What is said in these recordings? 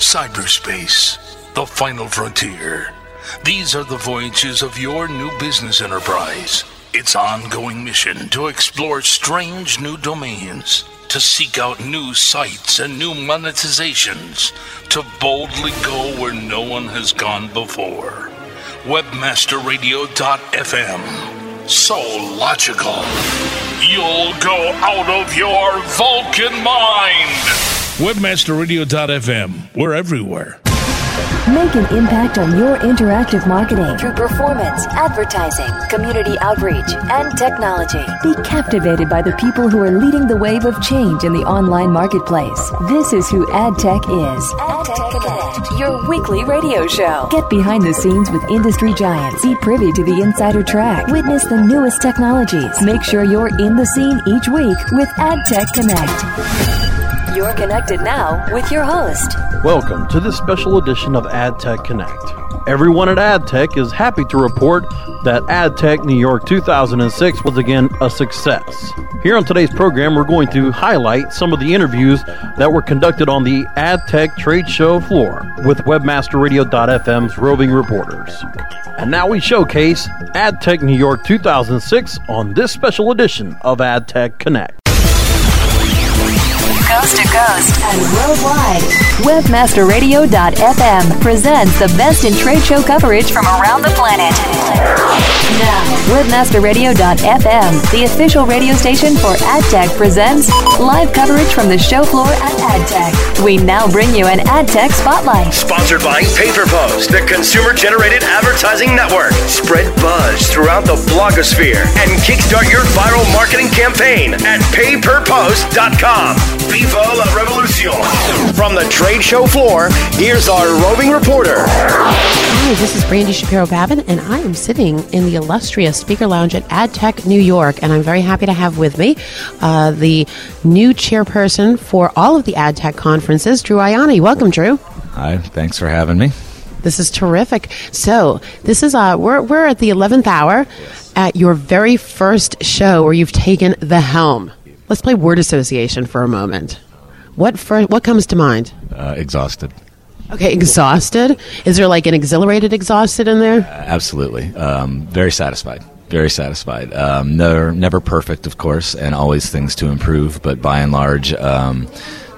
cyberspace, the final frontier. These are the voyages of your new business enterprise. Its ongoing mission to explore strange new domains, to seek out new sites and new monetizations, to boldly go where no one has gone before. Webmasterradio.fm. So logical. You'll go out of your Vulcan mind. Webmasterradio.fm. We're everywhere. Make an impact on your interactive marketing through performance, advertising, community outreach, and technology. Be captivated by the people who are leading the wave of change in the online marketplace. This is who AdTech is. AdTech Connect, your weekly radio show. Get behind the scenes with industry giants. Be privy to the insider track. Witness the newest technologies. Make sure you're in the scene each week with AdTech Connect. You're connected now with your host. Welcome to this special edition of AdTech Connect. Everyone at AdTech is happy to report that AdTech New York 2006 was again a success. Here on today's program, we're going to highlight some of the interviews that were conducted on the AdTech trade show floor with WebmasterRadio.fm's roving reporters. And now we showcase AdTech New York 2006 on this special edition of AdTech Connect coast to coast and worldwide. Webmasterradio.fm presents the best in trade show coverage from around the planet. Now, Webmasterradio.fm, the official radio station for AdTech, presents live coverage from the show floor at AdTech. We now bring you an AdTech Spotlight. Sponsored by PayPerPost, the consumer generated advertising network. Spread buzz throughout the blogosphere and kickstart your viral marketing campaign at payperpost.com. Viva la revolution. From the trade show floor, here's our roving reporter. Hi, this is Brandy Shapiro Babin, and I am sitting in the illustrious speaker lounge at AdTech New York, and I'm very happy to have with me uh, the new chairperson for all of the AdTech conferences, Drew Ianni. Welcome, Drew. Hi, thanks for having me. This is terrific. So this is uh, we're we're at the eleventh hour at your very first show where you've taken the helm. Let's play word association for a moment. What for, what comes to mind? Uh, exhausted. Okay, exhausted. Is there like an exhilarated exhausted in there? Uh, absolutely. Um, very satisfied. Very satisfied. Um, never, never perfect, of course, and always things to improve. But by and large, um,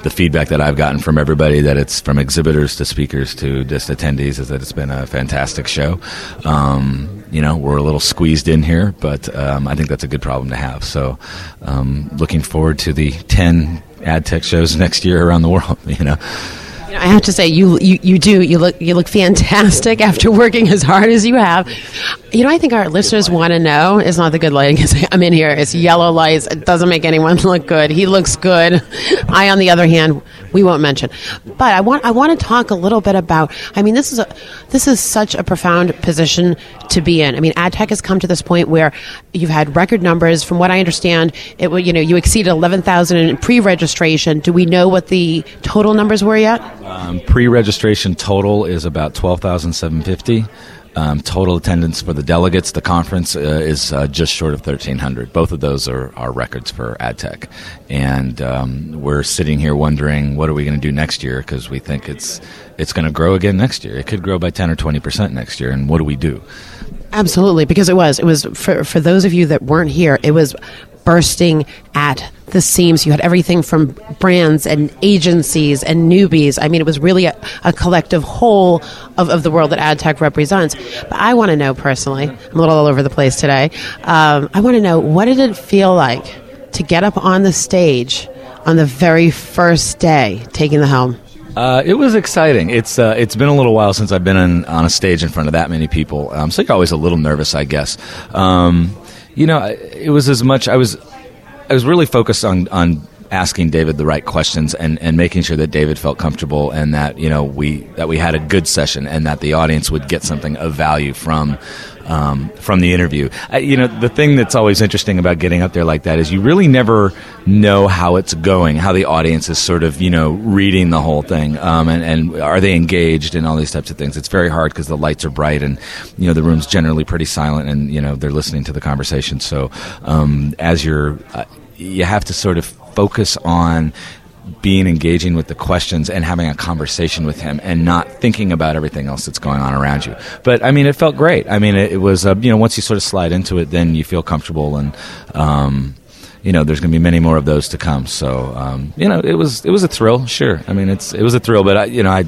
the feedback that I've gotten from everybody that it's from exhibitors to speakers to just attendees is that it's been a fantastic show. Um, you know, we're a little squeezed in here, but um, I think that's a good problem to have. So, um, looking forward to the 10 ad tech shows next year around the world, you know. You know, I have to say, you, you you do you look you look fantastic after working as hard as you have. You know, I think our listeners want to know. It's not the good lighting. I'm in here. It's yellow lights. It doesn't make anyone look good. He looks good. I, on the other hand, we won't mention. But I want I want to talk a little bit about. I mean, this is a this is such a profound position to be in. I mean, ad tech has come to this point where you've had record numbers. From what I understand, it you know you exceeded 11,000 in pre-registration. Do we know what the total numbers were yet? Um, pre-registration total is about 12,750. Um, total attendance for the delegates, the conference, uh, is uh, just short of 1,300. Both of those are, are records for AdTech. And um, we're sitting here wondering what are we going to do next year because we think it's, it's going to grow again next year. It could grow by 10 or 20% next year. And what do we do? Absolutely, because it was. It was for, for those of you that weren't here, it was bursting at the seams. You had everything from brands and agencies and newbies. I mean, it was really a, a collective whole of, of the world that ad tech represents. But I want to know personally, I'm a little all over the place today. Um, I want to know what did it feel like to get up on the stage on the very first day taking the helm? Uh, it was exciting. It's uh, it's been a little while since I've been in, on a stage in front of that many people, um, so you're always a little nervous, I guess. Um, you know, it was as much I was I was really focused on on asking David the right questions and, and making sure that David felt comfortable and that you know we that we had a good session and that the audience would get something of value from um, from the interview. I, you know, the thing that's always interesting about getting up there like that is you really never know how it's going, how the audience is sort of, you know, reading the whole thing, um, and, and are they engaged and all these types of things. It's very hard because the lights are bright and, you know, the room's generally pretty silent and, you know, they're listening to the conversation. So um, as you're, uh, you have to sort of focus on being engaging with the questions and having a conversation with him and not thinking about everything else that's going on around you. But I mean, it felt great. I mean, it, it was uh, you know once you sort of slide into it, then you feel comfortable and. Um, you know, there's going to be many more of those to come. So, um, you know, it was it was a thrill. Sure, I mean, it's it was a thrill, but I, you know, I.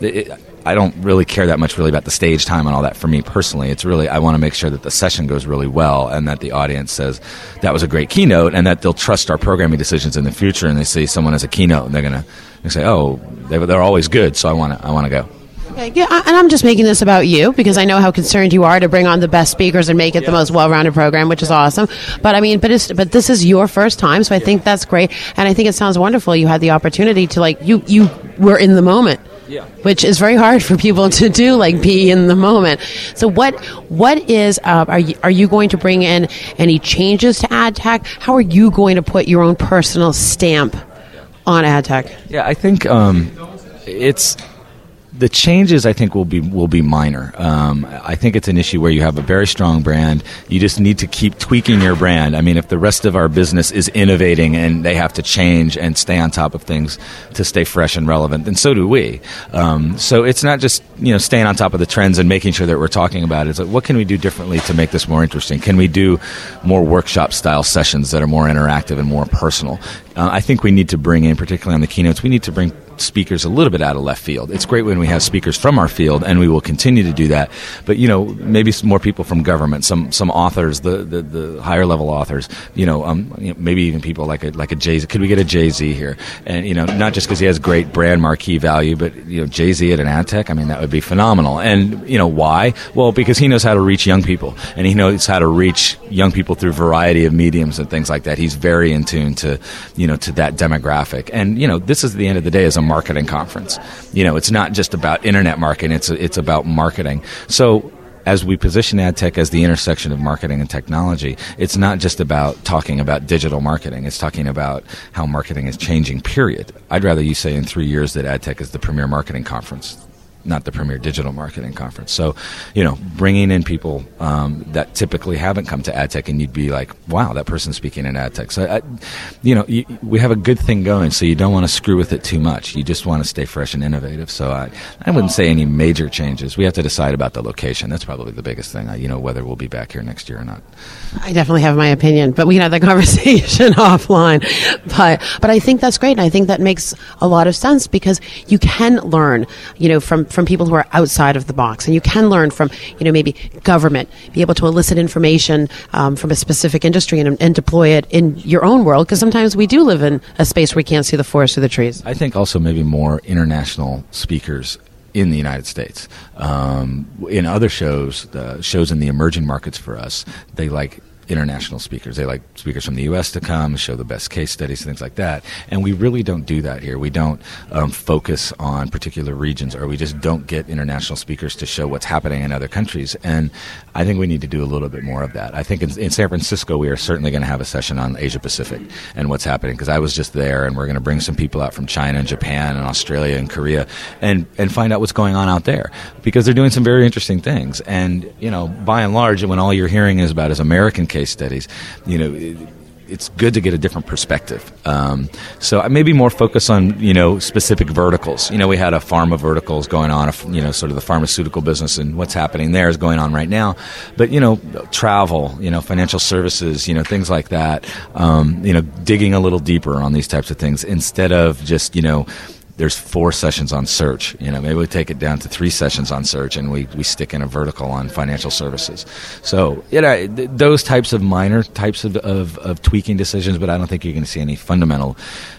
It, I don't really care that much really about the stage time and all that for me personally. It's really I want to make sure that the session goes really well and that the audience says that was a great keynote and that they'll trust our programming decisions in the future and they see someone as a keynote and they're gonna they say oh they, they're always good so I want to I want to go. Okay, yeah, and I'm just making this about you because I know how concerned you are to bring on the best speakers and make it yeah. the most well-rounded program, which is awesome. But I mean, but it's but this is your first time, so I yeah. think that's great, and I think it sounds wonderful. You had the opportunity to like you you were in the moment. Yeah. Which is very hard for people to do, like be in the moment. So, what what is uh, are you are you going to bring in any changes to ad tech? How are you going to put your own personal stamp on ad tech? Yeah, I think um, it's the changes I think will be will be minor. Um, I think it's an issue where you have a very strong brand. You just need to keep tweaking your brand. I mean, if the rest of our business is innovating and they have to change and stay on top of things to stay fresh and relevant, then so do we. Um, so it's not just you know staying on top of the trends and making sure that we're talking about it. It's like what can we do differently to make this more interesting? Can we do more workshop style sessions that are more interactive and more personal? Uh, I think we need to bring in, particularly on the keynotes, we need to bring speakers a little bit out of left field. It's great when we have speakers from our field, and we will continue to do that. But you know, maybe more people from government, some some authors, the the, the higher level authors. You know, um, you know, maybe even people like a like a Jay Z. Could we get a Jay Z here? And you know, not just because he has great brand marquee value, but you know, Jay Z at an ad tech. I mean, that would be phenomenal. And you know, why? Well, because he knows how to reach young people, and he knows how to reach young people through variety of mediums and things like that. He's very in tune to you know, to that demographic. And, you know, this is the end of the day as a marketing conference. You know, it's not just about internet marketing, it's, it's about marketing. So, as we position ad tech as the intersection of marketing and technology, it's not just about talking about digital marketing. It's talking about how marketing is changing, period. I'd rather you say in three years that ad tech is the premier marketing conference not the premier digital marketing conference. So, you know, bringing in people um, that typically haven't come to AdTech, and you'd be like, "Wow, that person's speaking in AdTech." So, I, you know, you, we have a good thing going. So you don't want to screw with it too much. You just want to stay fresh and innovative. So I, I wouldn't say any major changes. We have to decide about the location. That's probably the biggest thing. You know, whether we'll be back here next year or not. I definitely have my opinion, but we can have that conversation offline. But but I think that's great. And I think that makes a lot of sense because you can learn, you know, from from people who are outside of the box, and you can learn from you know maybe government, be able to elicit information um, from a specific industry and, and deploy it in your own world. Because sometimes we do live in a space where we can't see the forest through the trees. I think also maybe more international speakers in the United States. Um, in other shows, shows in the emerging markets for us, they like international speakers. They like speakers from the U.S. to come, show the best case studies, things like that. And we really don't do that here. We don't um, focus on particular regions, or we just don't get international speakers to show what's happening in other countries. And I think we need to do a little bit more of that. I think in, in San Francisco, we are certainly going to have a session on Asia Pacific and what's happening because I was just there, and we're going to bring some people out from China and Japan and Australia and Korea and and find out what's going on out there because they're doing some very interesting things. And you know, by and large, when all you're hearing is about is American case studies, you know. It, it's good to get a different perspective. Um, so maybe more focus on you know specific verticals. You know, we had a pharma verticals going on, you know, sort of the pharmaceutical business and what's happening there is going on right now. But you know, travel, you know, financial services, you know, things like that. Um, you know, digging a little deeper on these types of things instead of just you know there's four sessions on search. You know, maybe we take it down to three sessions on search, and we, we stick in a vertical on financial services. So, you know, th- those types of minor types of, of, of, tweaking decisions, but I don't think you're going to see any fundamental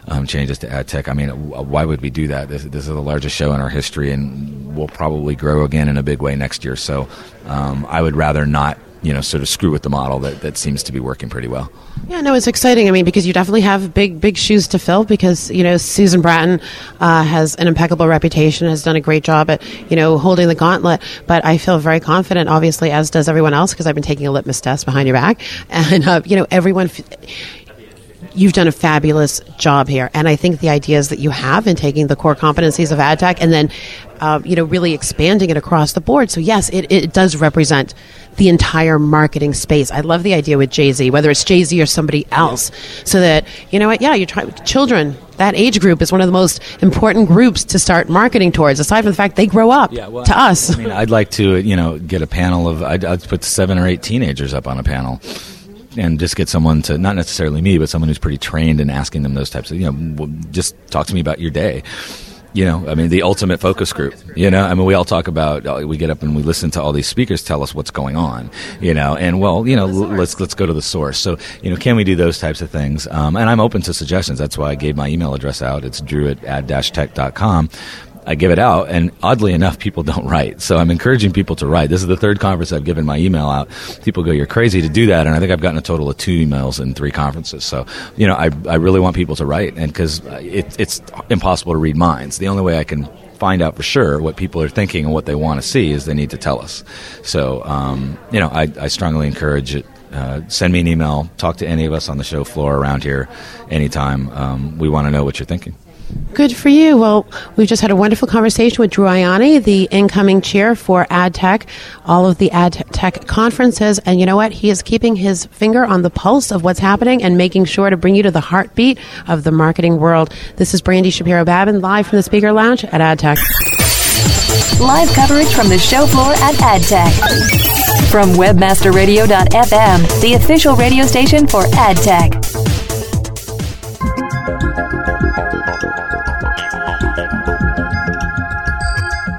um, changes to ad tech. I mean, why would we do that? This, this, is the largest show in our history, and we'll probably grow again in a big way next year. So, um, I would rather not you know sort of screw with the model that, that seems to be working pretty well. Yeah, no, it's exciting. I mean, because you definitely have big big shoes to fill. Because you know Susan Bratton uh, has an impeccable reputation, has done a great job at you know holding the gauntlet. But I feel very confident, obviously, as does everyone else, because I've been taking a litmus test behind your back, and uh, you know everyone. F- you've done a fabulous job here. And I think the ideas that you have in taking the core competencies of ad tech and then, uh, you know, really expanding it across the board. So yes, it, it does represent the entire marketing space. I love the idea with Jay Z, whether it's Jay Z or somebody else, so that you know what? Yeah, you try children. That age group is one of the most important groups to start marketing towards. Aside from the fact they grow up Yeah, well, to us. I mean, I'd like to, you know, get a panel of. I'd, I'd put seven or eight teenagers up on a panel, and just get someone to not necessarily me, but someone who's pretty trained in asking them those types of, you know, just talk to me about your day. You know, I mean, the ultimate focus group. You know, I mean, we all talk about. uh, We get up and we listen to all these speakers tell us what's going on. You know, and well, you know, let's let's go to the source. So, you know, can we do those types of things? Um, and I'm open to suggestions. That's why I gave my email address out. It's drew at ad-tech.com. I give it out, and oddly enough, people don't write. So I'm encouraging people to write. This is the third conference I've given my email out. People go, "You're crazy to do that," and I think I've gotten a total of two emails in three conferences. So you know, I I really want people to write, and because it, it's impossible to read minds. The only way I can find out for sure what people are thinking and what they want to see is they need to tell us. So um, you know, I, I strongly encourage it. Uh, send me an email. Talk to any of us on the show floor around here anytime. Um, we want to know what you're thinking. Good for you. Well, we've just had a wonderful conversation with Drew Ianni, the incoming chair for AdTech, all of the AdTech conferences. And you know what? He is keeping his finger on the pulse of what's happening and making sure to bring you to the heartbeat of the marketing world. This is Brandy Shapiro Babin, live from the Speaker Lounge at AdTech. Live coverage from the show floor at AdTech. From webmasterradio.fm, the official radio station for AdTech.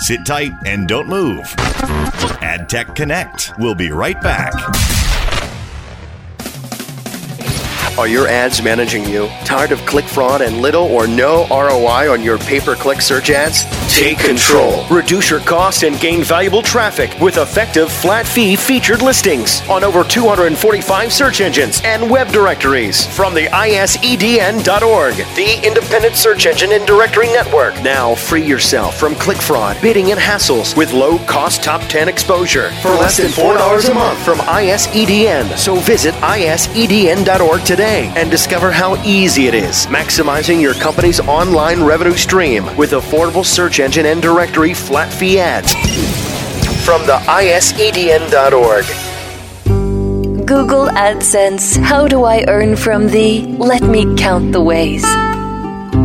Sit tight and don't move. AdTech Connect. We'll be right back. Are your ads managing you? Tired of click fraud and little or no ROI on your pay per click search ads? Take control. Reduce your cost and gain valuable traffic with effective flat fee featured listings on over 245 search engines and web directories from the ISEDN.org, the independent search engine and directory network. Now free yourself from click fraud, bidding, and hassles with low cost top 10 exposure for less than $4 a month from ISEDN. So visit ISEDN.org today and discover how easy it is maximizing your company's online revenue stream with affordable search engine and directory flat fee ads. From the ISEDN.org. Google AdSense. How do I earn from thee? Let me count the ways.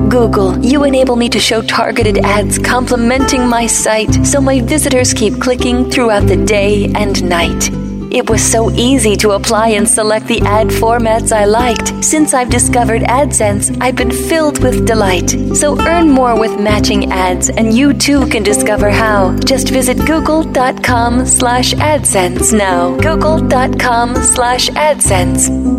Google, you enable me to show targeted ads complementing my site so my visitors keep clicking throughout the day and night. It was so easy to apply and select the ad formats I liked. Since I've discovered AdSense, I've been filled with delight. So earn more with matching ads, and you too can discover how. Just visit google.com slash AdSense now. Google.com slash AdSense.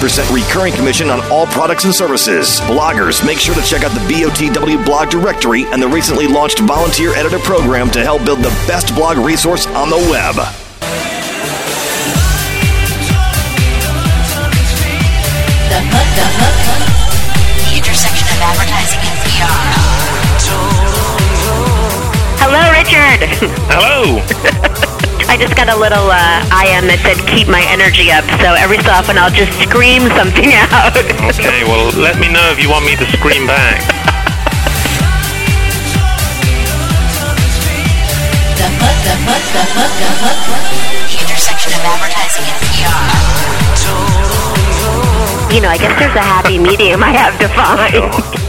recurring commission on all products and services. Bloggers, make sure to check out the BOTW blog directory and the recently launched volunteer editor program to help build the best blog resource on the web. The hook, the hook, hook. The intersection of advertising and PR. Hello, Richard. Hello. I just got a little uh, IM that said keep my energy up, so every so often I'll just scream something out. Okay, well, let me know if you want me to scream back. The intersection of advertising and PR. you know, I guess there's a happy medium I have to find.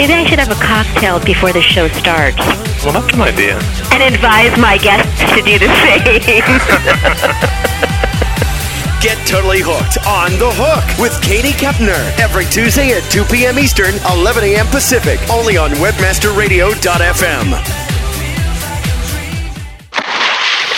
Maybe I should have a cocktail before the show starts Well, that's an idea. and advise my guests to do the same. Get totally hooked on The Hook with Katie Kepner every Tuesday at 2 p.m. Eastern, 11 a.m. Pacific, only on WebmasterRadio.fm.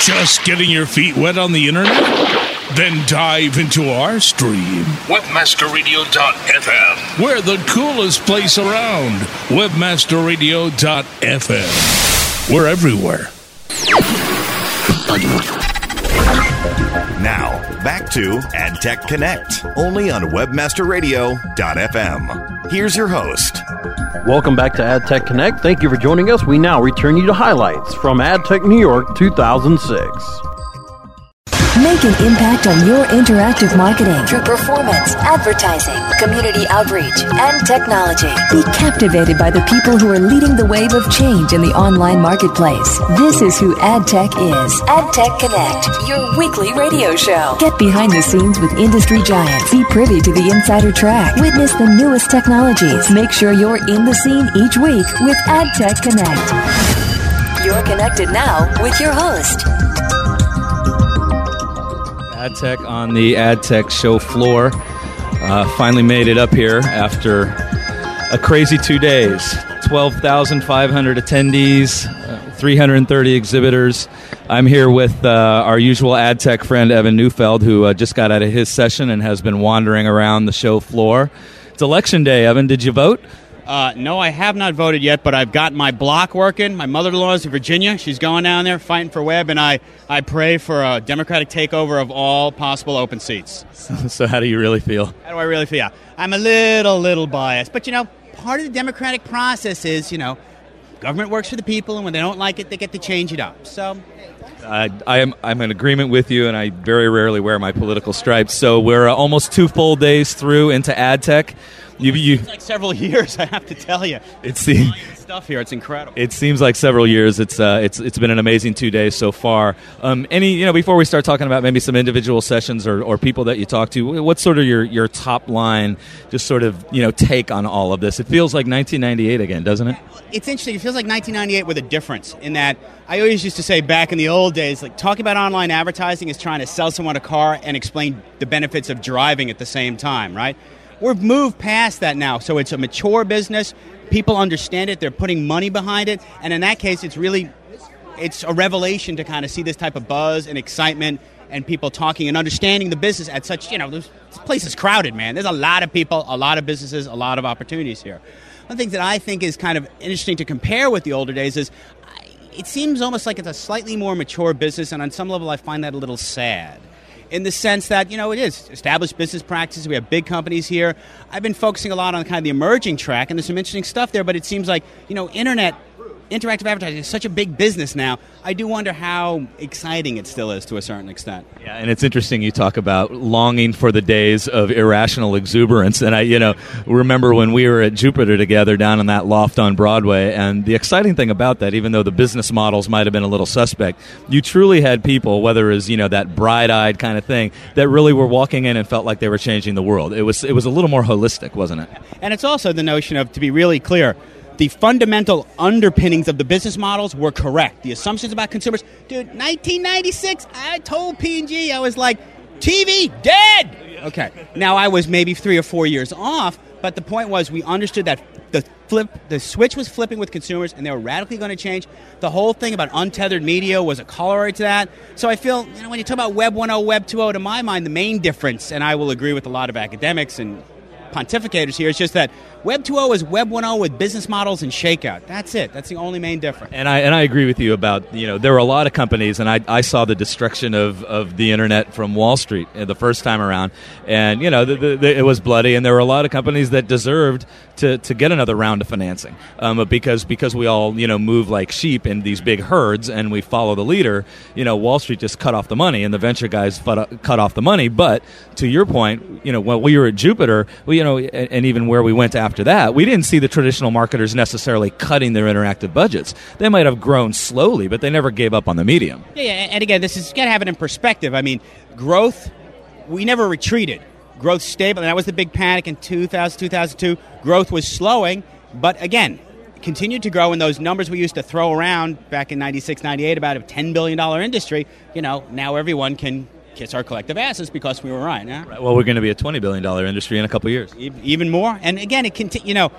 Just getting your feet wet on the internet? Then dive into our stream. WebmasterRadio.fm. We're the coolest place around. WebmasterRadio.fm. We're everywhere. Now, back to AdTech Connect, only on WebmasterRadio.fm. Here's your host. Welcome back to AdTech Connect. Thank you for joining us. We now return you to highlights from AdTech New York 2006. Make an impact on your interactive marketing through performance, advertising, community outreach, and technology. Be captivated by the people who are leading the wave of change in the online marketplace. This is who AdTech is. AdTech Connect, your weekly radio show. Get behind the scenes with industry giants. Be privy to the insider track. Witness the newest technologies. Make sure you're in the scene each week with AdTech Connect. You're connected now with your host. AdTech on the AdTech show floor. Uh, finally made it up here after a crazy two days. 12,500 attendees, uh, 330 exhibitors. I'm here with uh, our usual AdTech friend, Evan Neufeld, who uh, just got out of his session and has been wandering around the show floor. It's election day, Evan. Did you vote? Uh, no, I have not voted yet, but I've got my block working. My mother-in-law is in Virginia. She's going down there fighting for Webb, and I, I pray for a democratic takeover of all possible open seats. so, how do you really feel? How do I really feel? I'm a little, little biased, but you know, part of the democratic process is, you know, government works for the people, and when they don't like it, they get to change it up. So. Uh, I am I'm in agreement with you, and I very rarely wear my political stripes. So we're uh, almost two full days through into ad tech. You, you, it's like several years, I have to tell you. It's the stuff here. It's incredible. It seems like several years. It's uh, it's it's been an amazing two days so far. Um, any you know before we start talking about maybe some individual sessions or, or people that you talk to, what's sort of your your top line, just sort of you know take on all of this? It feels like 1998 again, doesn't it? It's interesting. It feels like 1998 with a difference in that I always used to say back in the old days, like talking about online advertising is trying to sell someone a car and explain the benefits of driving at the same time, right? We've moved past that now, so it's a mature business. People understand it. They're putting money behind it, and in that case, it's really it's a revelation to kind of see this type of buzz and excitement and people talking and understanding the business at such you know this place is crowded man. There's a lot of people a lot of businesses a lot of opportunities here. One thing that i think is kind of interesting to compare with the older days is it seems almost like it's a slightly more mature business and on some level i find that a little sad in the sense that you know it is established business practices. We have big companies here. I've been focusing a lot on kind of the emerging track, and there's some interesting stuff there. But it seems like you know, internet interactive advertising is such a big business now. I do wonder how exciting it still is to a certain extent. Yeah, and it's interesting you talk about longing for the days of irrational exuberance. And I, you know, remember when we were at Jupiter together down in that loft on Broadway. And the exciting thing about that, even though the business models might have been a little suspect, you truly had people, whether it was you know that bright-eyed kind of thing, that really were walking in and felt like they were changing the world. It was it was a little more holistic, wasn't it? And it's also the notion of to be really clear the fundamental underpinnings of the business models were correct. The assumptions about consumers, dude, 1996, I told P&G, I was like, TV dead. Okay. Now I was maybe 3 or 4 years off, but the point was we understood that the flip the switch was flipping with consumers and they were radically going to change. The whole thing about untethered media was a corollary to that. So I feel, you know, when you talk about web 1.0, web 2.0 to my mind the main difference and I will agree with a lot of academics and pontificators here, is just that Web 2.0 is Web 1.0 with business models and shakeout. That's it. That's the only main difference. And I and I agree with you about you know there were a lot of companies, and I, I saw the destruction of, of the internet from Wall Street uh, the first time around, and you know the, the, the, it was bloody, and there were a lot of companies that deserved to, to get another round of financing, um, because because we all you know move like sheep in these big herds and we follow the leader, you know Wall Street just cut off the money, and the venture guys cut off the money. But to your point, you know when we were at Jupiter, we, you know, and, and even where we went after that, we didn't see the traditional marketers necessarily cutting their interactive budgets. They might have grown slowly, but they never gave up on the medium. Yeah, yeah and again, this is got to have it in perspective. I mean, growth, we never retreated. Growth stable, and that was the big panic in 2000, 2002. Growth was slowing, but again, continued to grow and those numbers we used to throw around back in 96, 98 about a $10 billion industry. You know, now everyone can kiss our collective asses because we were right. Yeah? right. Well, we're going to be a twenty billion dollar industry in a couple years, even more. And again, it can. You know,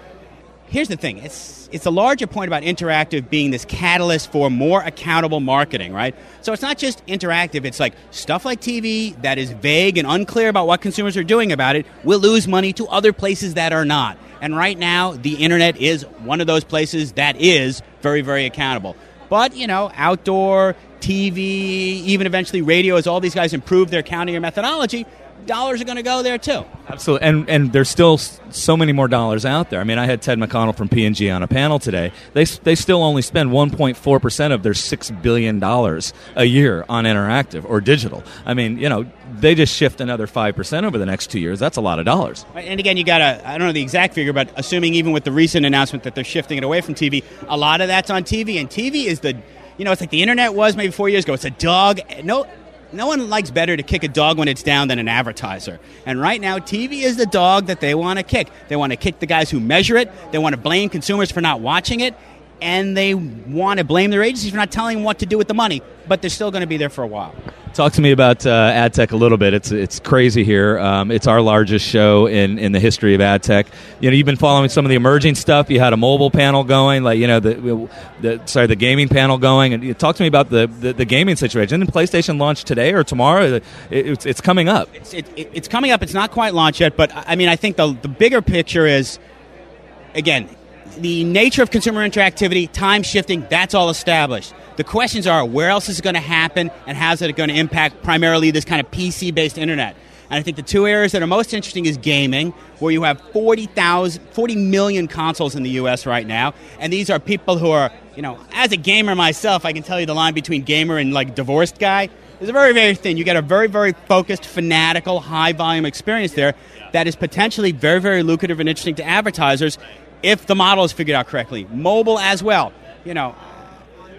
here's the thing: it's it's a larger point about interactive being this catalyst for more accountable marketing, right? So it's not just interactive; it's like stuff like TV that is vague and unclear about what consumers are doing about it will lose money to other places that are not. And right now, the internet is one of those places that is very, very accountable. But you know, outdoor TV, even eventually radio, as all these guys improve their counting or methodology, dollars are going to go there too. Absolutely, and and there's still so many more dollars out there. I mean, I had Ted McConnell from P and G on a panel today. They they still only spend 1.4 percent of their six billion dollars a year on interactive or digital. I mean, you know, they just shift another five percent over the next two years. That's a lot of dollars. And again, you got to, I don't know the exact figure, but assuming even with the recent announcement that they're shifting it away from TV, a lot of that's on TV. And TV is the, you know, it's like the internet was maybe four years ago. It's a dog. No, no one likes better to kick a dog when it's down than an advertiser. And right now, TV is the dog that they want to kick. They want to kick the guys who measure it. They want to blame consumers for not watching it. And they want to blame their agencies for not telling them what to do with the money. But they're still going to be there for a while. Talk to me about uh, ad tech a little bit. It's it's crazy here. Um, it's our largest show in, in the history of ad tech. You know, you've been following some of the emerging stuff. You had a mobile panel going, like you know the, the sorry the gaming panel going. And you talk to me about the, the, the gaming situation. Didn't PlayStation launch today or tomorrow? It, it's it's coming up. It's, it, it- it's coming up. It's not quite launched yet, but I mean, I think the, the bigger picture is, again, the nature of consumer interactivity, time shifting, that's all established. The questions are where else is it going to happen and how's it going to impact primarily this kind of PC based internet? And I think the two areas that are most interesting is gaming, where you have 40,000, 40 million consoles in the US right now. And these are people who are, you know, as a gamer myself, I can tell you the line between gamer and like divorced guy is a very, very thin. You get a very, very focused, fanatical, high volume experience there that is potentially very, very lucrative and interesting to advertisers if the model is figured out correctly. Mobile as well. You know,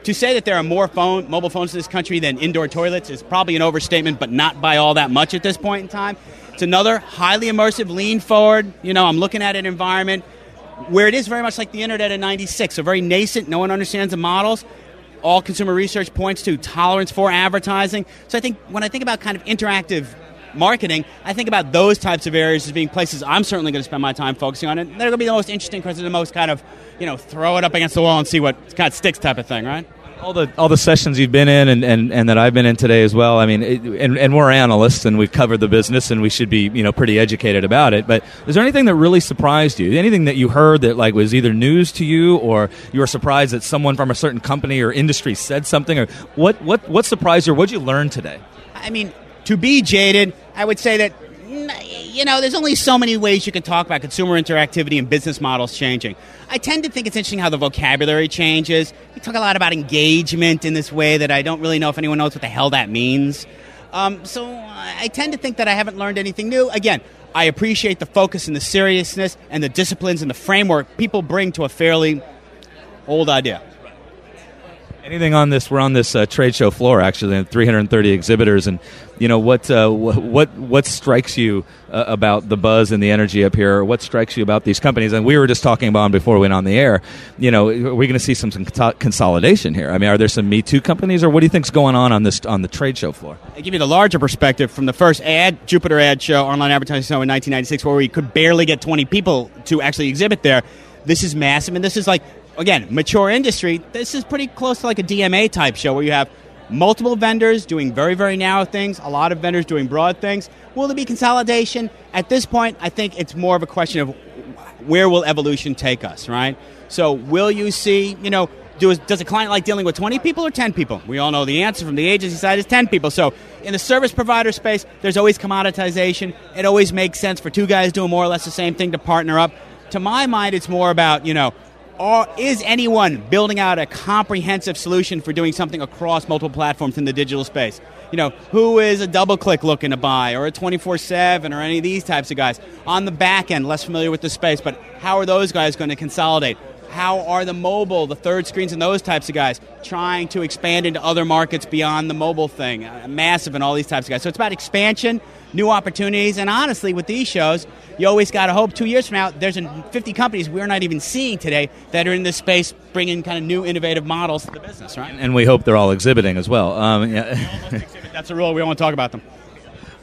to say that there are more phone, mobile phones in this country than indoor toilets is probably an overstatement, but not by all that much at this point in time. It's another highly immersive, lean forward. You know, I'm looking at an environment where it is very much like the internet in 96, so very nascent, no one understands the models. All consumer research points to tolerance for advertising. So I think when I think about kind of interactive marketing, I think about those types of areas as being places I'm certainly going to spend my time focusing on. And they're going to be the most interesting because they're the most kind of, you know, throw it up against the wall and see what kind of sticks type of thing, right? all the all the sessions you've been in and, and, and that I've been in today as well. I mean, it, and, and we're analysts and we've covered the business and we should be you know pretty educated about it. But is there anything that really surprised you? Anything that you heard that like was either news to you or you were surprised that someone from a certain company or industry said something or what what what surprised you? or What'd you learn today? I mean, to be jaded, I would say that mm, you know, there's only so many ways you can talk about consumer interactivity and business models changing. I tend to think it's interesting how the vocabulary changes. We talk a lot about engagement in this way that I don't really know if anyone knows what the hell that means. Um, so I tend to think that I haven't learned anything new. Again, I appreciate the focus and the seriousness and the disciplines and the framework people bring to a fairly old idea. Anything on this? We're on this uh, trade show floor, actually, and 330 exhibitors, and you know what? Uh, wh- what what strikes you uh, about the buzz and the energy up here? What strikes you about these companies? And we were just talking about them before we went on the air. You know, are we going to see some, some consolidation here? I mean, are there some Me Too companies, or what do you think's going on on this on the trade show floor? I give you the larger perspective from the first ad Jupiter ad show, online advertising show in 1996, where we could barely get 20 people to actually exhibit there. This is massive, and this is like again mature industry. This is pretty close to like a DMA type show where you have multiple vendors doing very very narrow things, a lot of vendors doing broad things. Will there be consolidation? At this point, I think it's more of a question of where will evolution take us, right? So will you see, you know, do, does a client like dealing with 20 people or 10 people? We all know the answer from the agency side is 10 people. So in the service provider space, there's always commoditization. It always makes sense for two guys doing more or less the same thing to partner up. To my mind, it's more about, you know, is anyone building out a comprehensive solution for doing something across multiple platforms in the digital space? You know, who is a DoubleClick looking to buy or a 24 7 or any of these types of guys? On the back end, less familiar with the space, but how are those guys going to consolidate? How are the mobile, the third screens, and those types of guys trying to expand into other markets beyond the mobile thing? Uh, massive and all these types of guys. So it's about expansion, new opportunities, and honestly, with these shows, you always got to hope two years from now there's 50 companies we're not even seeing today that are in this space bringing kind of new innovative models to the business, right? And we hope they're all exhibiting as well. Um, yeah. That's a rule. We don't want to talk about them.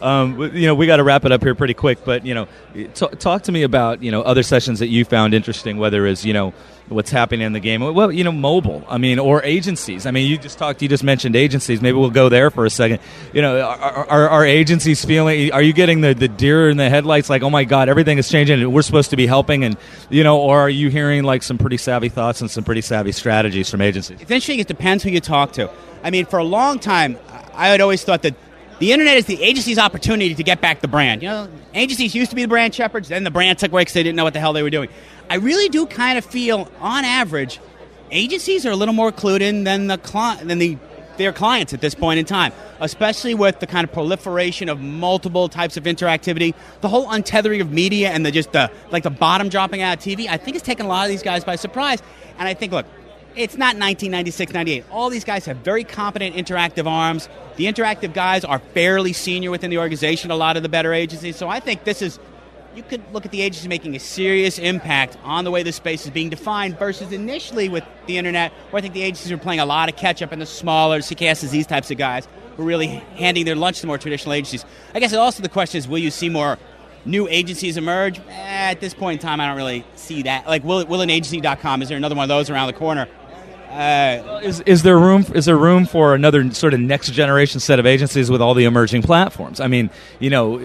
Um, you know, we got to wrap it up here pretty quick. But you know, t- talk to me about you know other sessions that you found interesting, whether it's you know what's happening in the game. Well, you know, mobile. I mean, or agencies. I mean, you just talked. You just mentioned agencies. Maybe we'll go there for a second. You know, are, are, are agencies feeling? Are you getting the the deer in the headlights? Like, oh my God, everything is changing. and We're supposed to be helping, and you know, or are you hearing like some pretty savvy thoughts and some pretty savvy strategies from agencies? It's interesting. It depends who you talk to. I mean, for a long time, I had always thought that the internet is the agency's opportunity to get back the brand. You know, agencies used to be the brand shepherds, then the brand took away because they didn't know what the hell they were doing. I really do kind of feel, on average, agencies are a little more clued in than the cli- than the their clients at this point in time, especially with the kind of proliferation of multiple types of interactivity, the whole untethering of media and the just the like the bottom dropping out of TV. I think it's taken a lot of these guys by surprise. And I think, look, it's not 1996, 98. All these guys have very competent interactive arms. The interactive guys are fairly senior within the organization, a lot of the better agencies. So I think this is, you could look at the agency making a serious impact on the way the space is being defined versus initially with the internet, where I think the agencies are playing a lot of catch up and the smaller CKSs, these types of guys, who are really handing their lunch to more traditional agencies. I guess also the question is will you see more new agencies emerge? Eh, at this point in time, I don't really see that. Like, will, will an agency.com, is there another one of those around the corner? Uh, is, is there room is there room for another sort of next generation set of agencies with all the emerging platforms? I mean, you know,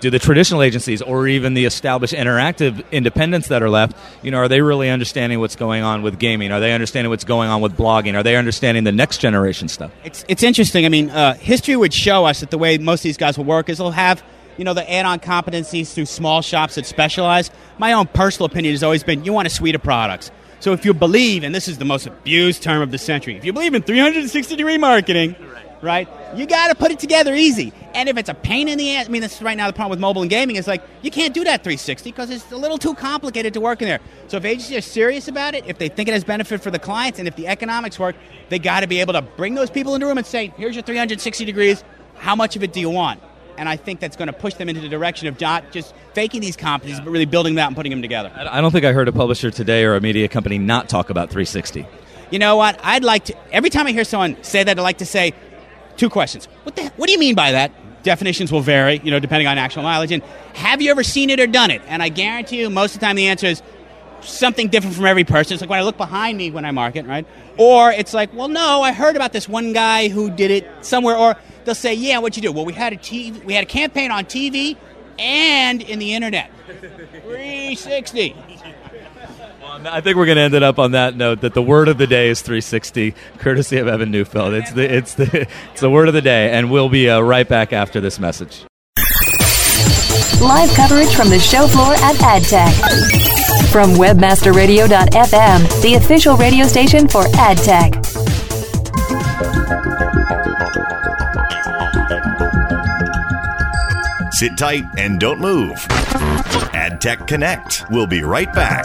do the traditional agencies or even the established interactive independents that are left, you know, are they really understanding what's going on with gaming? Are they understanding what's going on with blogging? Are they understanding the next generation stuff? It's it's interesting. I mean, uh, history would show us that the way most of these guys will work is they'll have you know the add-on competencies through small shops that specialize. My own personal opinion has always been you want a suite of products. So if you believe, and this is the most abused term of the century, if you believe in 360 degree marketing, right, you got to put it together easy. And if it's a pain in the ass, I mean, this is right now the problem with mobile and gaming is like you can't do that 360 because it's a little too complicated to work in there. So if agencies are serious about it, if they think it has benefit for the clients, and if the economics work, they got to be able to bring those people into a room and say, here's your 360 degrees. How much of it do you want? And I think that's going to push them into the direction of not just faking these competencies, but really building them out and putting them together. I don't think I heard a publisher today or a media company not talk about 360. You know what? I'd like to. Every time I hear someone say that, I like to say two questions. What the? What do you mean by that? Definitions will vary, you know, depending on actual mileage. And have you ever seen it or done it? And I guarantee you, most of the time, the answer is something different from every person. It's like when I look behind me when I market, right? Or it's like, well, no, I heard about this one guy who did it somewhere. Or they'll say, "Yeah, what'd you do?" Well, we had a TV, we had a campaign on TV and in the internet. 360. I think we're going to end it up on that note that the word of the day is 360, courtesy of Evan Neufeld. It's the it's the it's the word of the day, and we'll be uh, right back after this message. Live coverage from the show floor at AdTech. From WebmasterRadio.fm, the official radio station for AdTech. Sit tight and don't move. AdTech Connect. We'll be right back.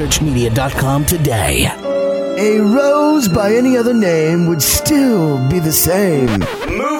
searchmedia.com today. A rose by any other name would still be the same. Move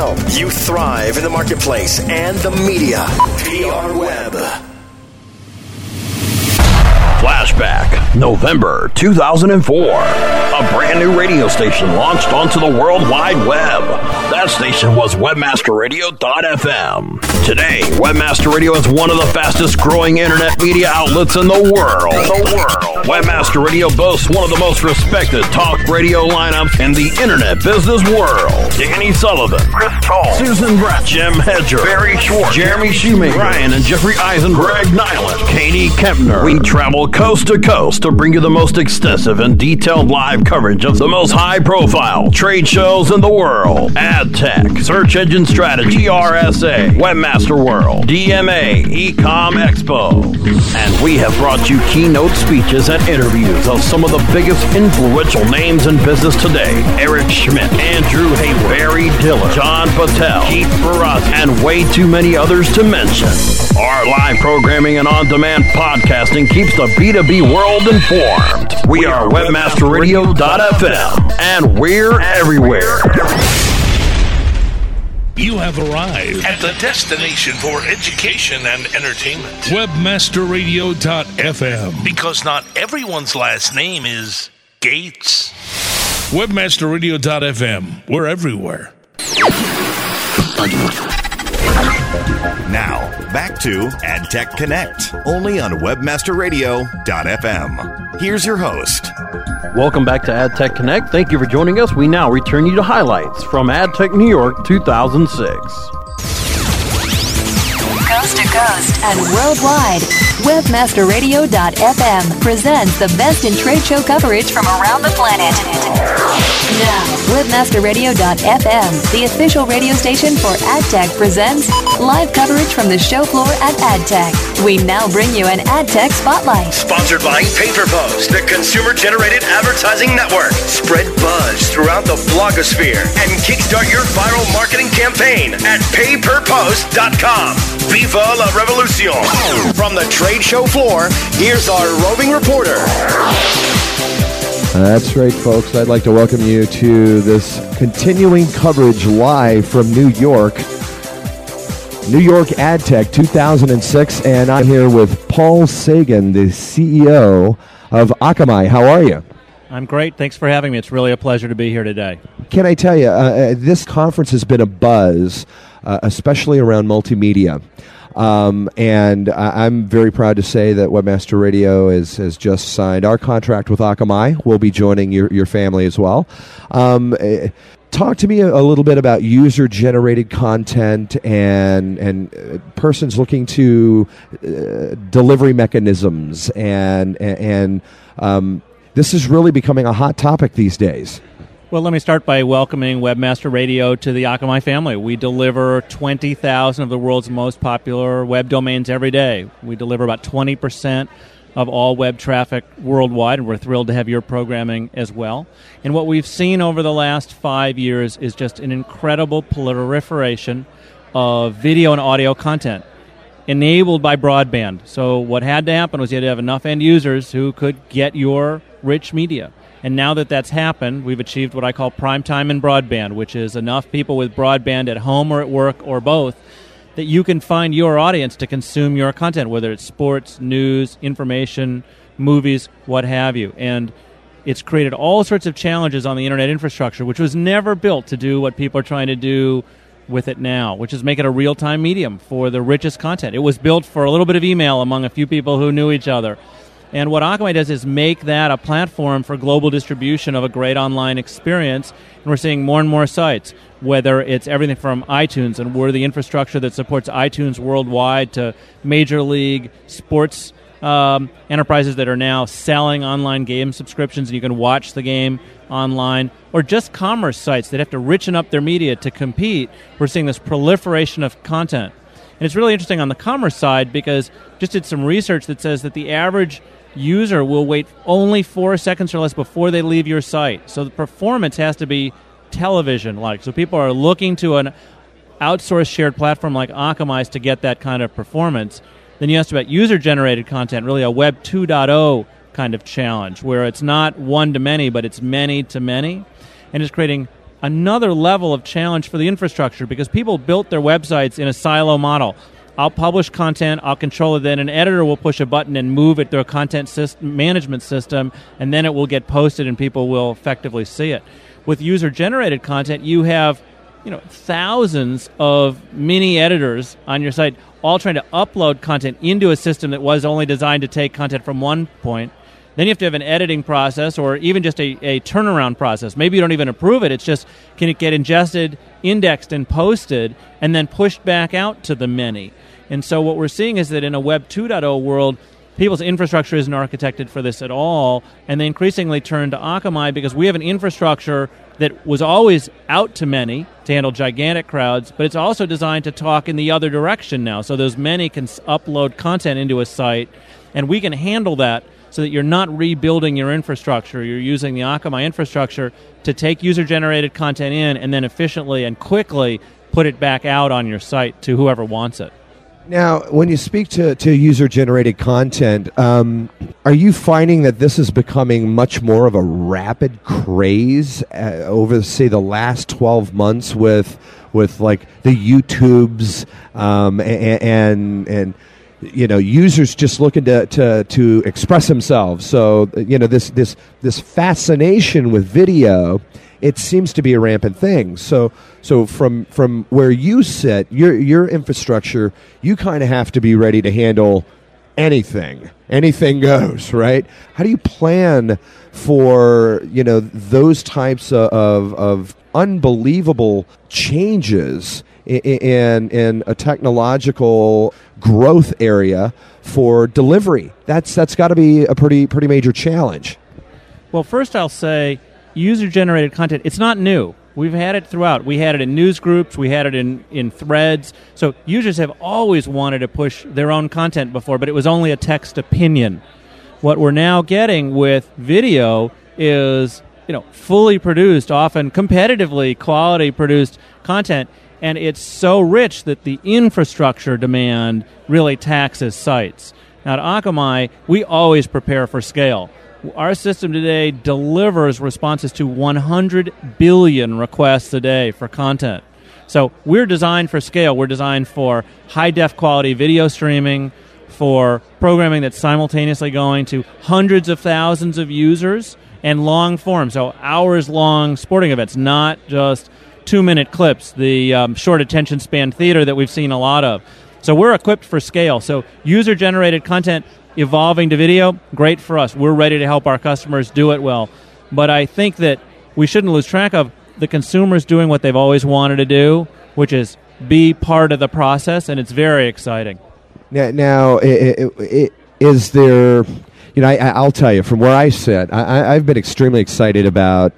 know. You thrive in the marketplace and the media. PR Web. Flashback, November 2004. A brand new radio station launched onto the World Wide Web. That station was WebmasterRadio.fm. Today, Webmaster Radio is one of the fastest growing internet media outlets in the world. The world. Webmaster Radio boasts one of the most respected talk radio lineups in the internet business world. Danny Sullivan, Chris Toll, Susan Brett, Jim Hedger, Barry Schwartz, Jeremy Shoemaker, Ryan and Jeffrey Eisen, Greg Niland, Katie Kempner. We travel coast to coast to bring you the most extensive and detailed live coverage of the most high profile trade shows in the world. Ad tech, search engine strategy, RSA, Webmaster World, DMA, Ecom Expo. And we have brought you keynote speeches and interviews of some of the biggest influential names in business today. Eric Schmidt, Andrew Hayward, Barry Diller, John Patel, Keith Barras, and way too many others to mention. Our live programming and on-demand podcasting keeps the B2B world informed. We are webmasterradio.fm and we're everywhere. You have arrived at the destination for education and entertainment. Webmasterradio.fm. Because not everyone's last name is Gates. Webmasterradio.fm. We're everywhere. Now, back to AdTech Connect, only on WebmasterRadio.fm. Here's your host. Welcome back to AdTech Connect. Thank you for joining us. We now return you to highlights from AdTech New York 2006. Coast to coast and worldwide, WebmasterRadio.fm presents the best in trade show coverage from around the planet. Now, WebmasterRadio.fm, the official radio station for AdTech, presents live coverage from the show floor at AdTech. We now bring you an AdTech Spotlight. Sponsored by PayPerPost, the consumer generated advertising network. Spread buzz throughout the blogosphere and kickstart your viral marketing campaign at payperpost.com. Viva la revolucion. From the trade show floor, here's our roving reporter. That's right, folks. I'd like to welcome you to this continuing coverage live from New York. New York AdTech 2006, and I'm here with Paul Sagan, the CEO of Akamai. How are you? I'm great. Thanks for having me. It's really a pleasure to be here today. Can I tell you, uh, uh, this conference has been a buzz, uh, especially around multimedia. Um, and I- I'm very proud to say that Webmaster Radio is, has just signed our contract with Akamai. We'll be joining your, your family as well. Um, eh, talk to me a, little bit about user generated content and, and uh, persons looking to uh, delivery mechanisms. And, and um, this is really becoming a hot topic these days. Well, let me start by welcoming Webmaster Radio to the Akamai family. We deliver 20,000 of the world's most popular web domains every day. We deliver about 20% of all web traffic worldwide, and we're thrilled to have your programming as well. And what we've seen over the last five years is just an incredible proliferation of video and audio content enabled by broadband. So, what had to happen was you had to have enough end users who could get your rich media. And now that that's happened, we've achieved what I call prime time in broadband, which is enough people with broadband at home or at work or both that you can find your audience to consume your content, whether it's sports, news, information, movies, what have you. And it's created all sorts of challenges on the internet infrastructure, which was never built to do what people are trying to do with it now, which is make it a real time medium for the richest content. It was built for a little bit of email among a few people who knew each other. And what Akamai does is make that a platform for global distribution of a great online experience. And we're seeing more and more sites, whether it's everything from iTunes, and we're the infrastructure that supports iTunes worldwide, to major league sports um, enterprises that are now selling online game subscriptions, and you can watch the game online, or just commerce sites that have to richen up their media to compete. We're seeing this proliferation of content. And it's really interesting on the commerce side because just did some research that says that the average user will wait only four seconds or less before they leave your site. So the performance has to be television like. So people are looking to an outsourced shared platform like Akamai's to get that kind of performance. Then you asked about user generated content, really a Web 2.0 kind of challenge where it's not one to many, but it's many to many. And it's creating another level of challenge for the infrastructure because people built their websites in a silo model. I'll publish content, I'll control it, then an editor will push a button and move it through a content system, management system, and then it will get posted and people will effectively see it. With user generated content, you have you know thousands of mini editors on your site all trying to upload content into a system that was only designed to take content from one point then you have to have an editing process or even just a, a turnaround process. Maybe you don't even approve it. It's just can it get ingested, indexed, and posted, and then pushed back out to the many. And so what we're seeing is that in a Web 2.0 world, people's infrastructure isn't architected for this at all, and they increasingly turn to Akamai because we have an infrastructure that was always out to many to handle gigantic crowds, but it's also designed to talk in the other direction now. So those many can upload content into a site, and we can handle that so that you're not rebuilding your infrastructure. You're using the Akamai infrastructure to take user generated content in and then efficiently and quickly put it back out on your site to whoever wants it. Now, when you speak to, to user generated content, um, are you finding that this is becoming much more of a rapid craze uh, over, say, the last 12 months with, with like the YouTubes um, and, and, and you know users just looking to, to, to express themselves? So you know this this this fascination with video it seems to be a rampant thing so so from from where you sit your your infrastructure you kind of have to be ready to handle anything anything goes right how do you plan for you know those types of of, of unbelievable changes in in a technological growth area for delivery. That's that's got to be a pretty pretty major challenge. Well, first I'll say user generated content. It's not new. We've had it throughout. We had it in news groups. We had it in, in threads. So users have always wanted to push their own content before, but it was only a text opinion. What we're now getting with video is you know fully produced, often competitively quality produced content and it's so rich that the infrastructure demand really taxes sites. Now, at Akamai, we always prepare for scale. Our system today delivers responses to 100 billion requests a day for content. So we're designed for scale. We're designed for high def quality video streaming, for programming that's simultaneously going to hundreds of thousands of users, and long form. So hours long sporting events, not just two minute clips, the um, short attention span theater that we've seen a lot of. So we're equipped for scale. So user generated content evolving to video, great for us. We're ready to help our customers do it well. But I think that we shouldn't lose track of the consumers doing what they've always wanted to do, which is be part of the process, and it's very exciting. Now, now it, it, it, is there, you know, I, will tell you from where I sit, I, I've been extremely excited about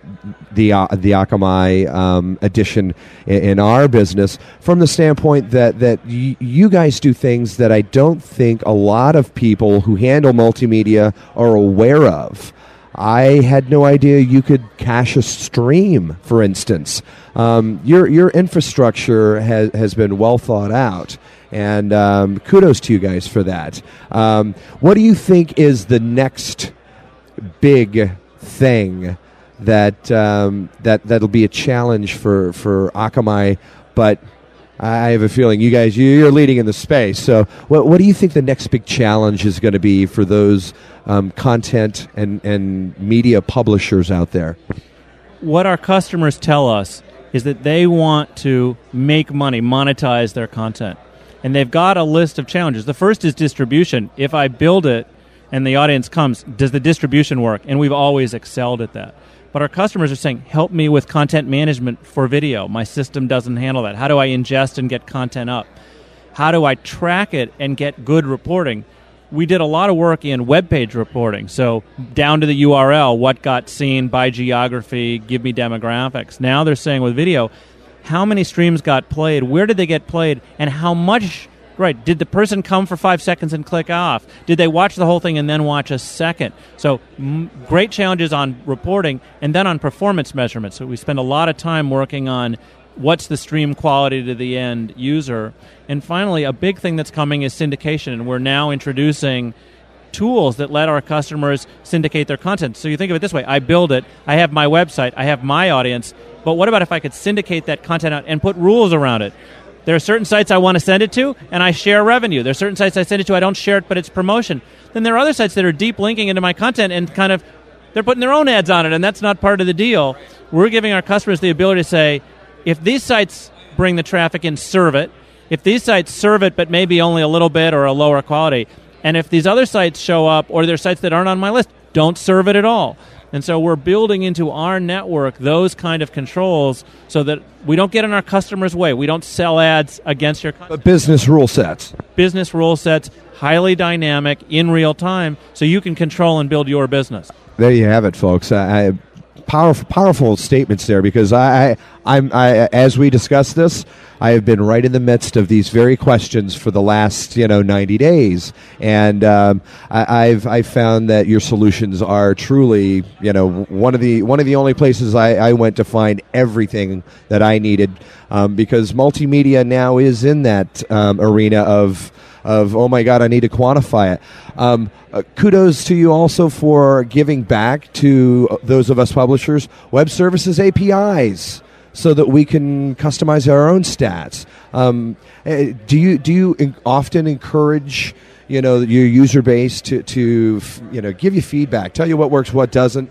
the uh, the Akamai um, edition in, in, our business from the standpoint that that y- you guys do things that I don't think a lot of people who handle multimedia are aware of. I had no idea you could cache a stream, for instance. Um, your your infrastructure has has been well thought out, and um, kudos to you guys for that. Um, what do you think is the next big thing that um, that that'll be a challenge for for Akamai, but. I have a feeling you guys you're leading in the space. So, what, what do you think the next big challenge is going to be for those um, content and, and media publishers out there? What our customers tell us is that they want to make money, monetize their content, and they've got a list of challenges. The first is distribution. If I build it and the audience comes, does the distribution work? And we've always excelled at that. But our customers are saying, help me with content management for video. My system doesn't handle that. How do I ingest and get content up? How do I track it and get good reporting? We did a lot of work in web page reporting. So, down to the URL, what got seen by geography, give me demographics. Now they're saying with video, how many streams got played, where did they get played, and how much Right. Did the person come for five seconds and click off? Did they watch the whole thing and then watch a second? So, m- great challenges on reporting and then on performance measurement. So, we spend a lot of time working on what's the stream quality to the end user. And finally, a big thing that's coming is syndication. And we're now introducing tools that let our customers syndicate their content. So you think of it this way: I build it, I have my website, I have my audience. But what about if I could syndicate that content out and put rules around it? There are certain sites I want to send it to, and I share revenue. There are certain sites I send it to, I don't share it, but it's promotion. Then there are other sites that are deep linking into my content and kind of they're putting their own ads on it, and that's not part of the deal. We're giving our customers the ability to say, if these sites bring the traffic in, serve it. If these sites serve it, but maybe only a little bit or a lower quality, and if these other sites show up or they're sites that aren't on my list, don't serve it at all. And so we're building into our network those kind of controls so that we don't get in our customers' way. We don't sell ads against your But business rule sets. business rule sets, highly dynamic, in real time, so you can control and build your business. There you have it, folks. I, I, powerful, powerful statements there because I, I, I'm, I, as we discuss this, I have been right in the midst of these very questions for the last, you know, 90 days, and um, I, I've, I've found that your solutions are truly, you know, one of the, one of the only places I, I went to find everything that I needed, um, because multimedia now is in that um, arena of of oh my god i need to quantify it. Um, uh, kudos to you also for giving back to uh, those of us publishers web services apis so that we can customize our own stats um, eh, do you do you en- often encourage you know your user base to, to you know give you feedback tell you what works what doesn't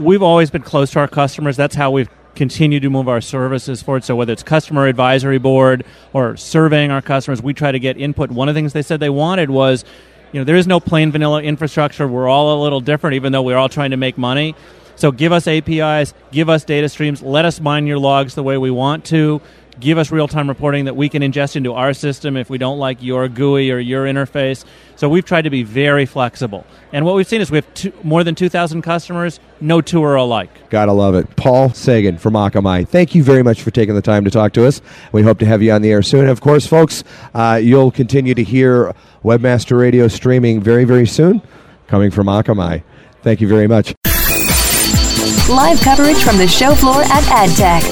we've always been close to our customers. That's how we've continued to move our services forward. So whether it's customer advisory board or surveying our customers, we try to get input. One of the things they said they wanted was, you know, there is no plain vanilla infrastructure. We're all a little different, even though we're all trying to make money. So give us APIs, give us data streams, let us mine your logs the way we want to. Give us real time reporting that we can ingest into our system if we don't like your GUI or your interface. So we've tried to be very flexible. And what we've seen is we have two, more than 2,000 customers, no two are alike. Gotta love it. Paul Sagan from Akamai. Thank you very much for taking the time to talk to us. We hope to have you on the air soon. Of course, folks, uh, you'll continue to hear Webmaster Radio streaming very, very soon, coming from Akamai. Thank you very much. Live coverage from the show floor at AdTech.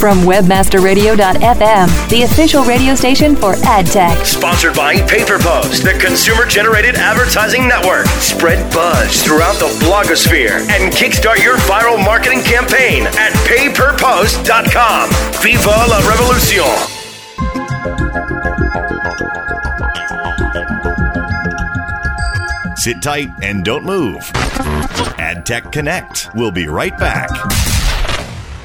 From webmasterradio.fm, the official radio station for AdTech. Sponsored by PayPerPost, the consumer generated advertising network. Spread buzz throughout the blogosphere and kickstart your viral marketing campaign at payperpost.com. Viva la revolution! Sit tight and don't move. AdTech Connect. We'll be right back.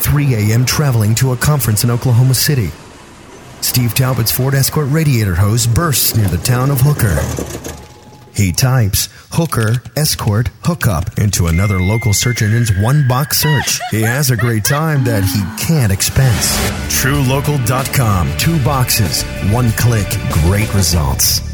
3 a.m. traveling to a conference in Oklahoma City. Steve Talbot's Ford Escort radiator hose bursts near the town of Hooker. He types Hooker Escort Hookup into another local search engine's one box search. He has a great time that he can't expense. TrueLocal.com. Two boxes, one click, great results.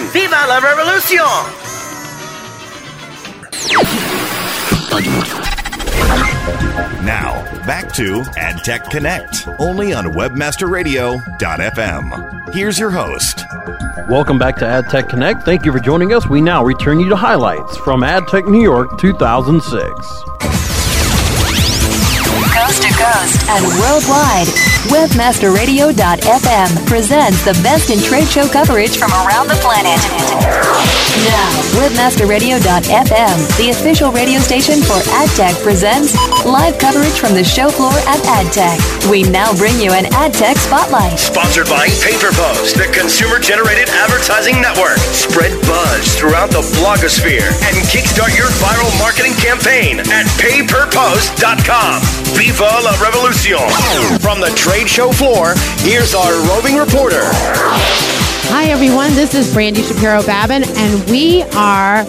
Viva la revolución! Now, back to AdTech Connect, only on webmasterradio.fm. Here's your host. Welcome back to AdTech Connect. Thank you for joining us. We now return you to highlights from AdTech New York 2006. Coast to coast and worldwide. Webmasterradio.fm presents the best in trade show coverage from around the planet. Now, Webmasterradio.fm, the official radio station for AdTech, presents live coverage from the show floor at AdTech. We now bring you an AdTech spotlight. Sponsored by PayPerPost, the consumer generated advertising network. Spread buzz throughout the blogosphere and kickstart your viral marketing campaign at payperpost.com. Viva la revolucion. From the trade show floor, here's our roving reporter. Hi, everyone. This is Brandy Shapiro Babin, and we are.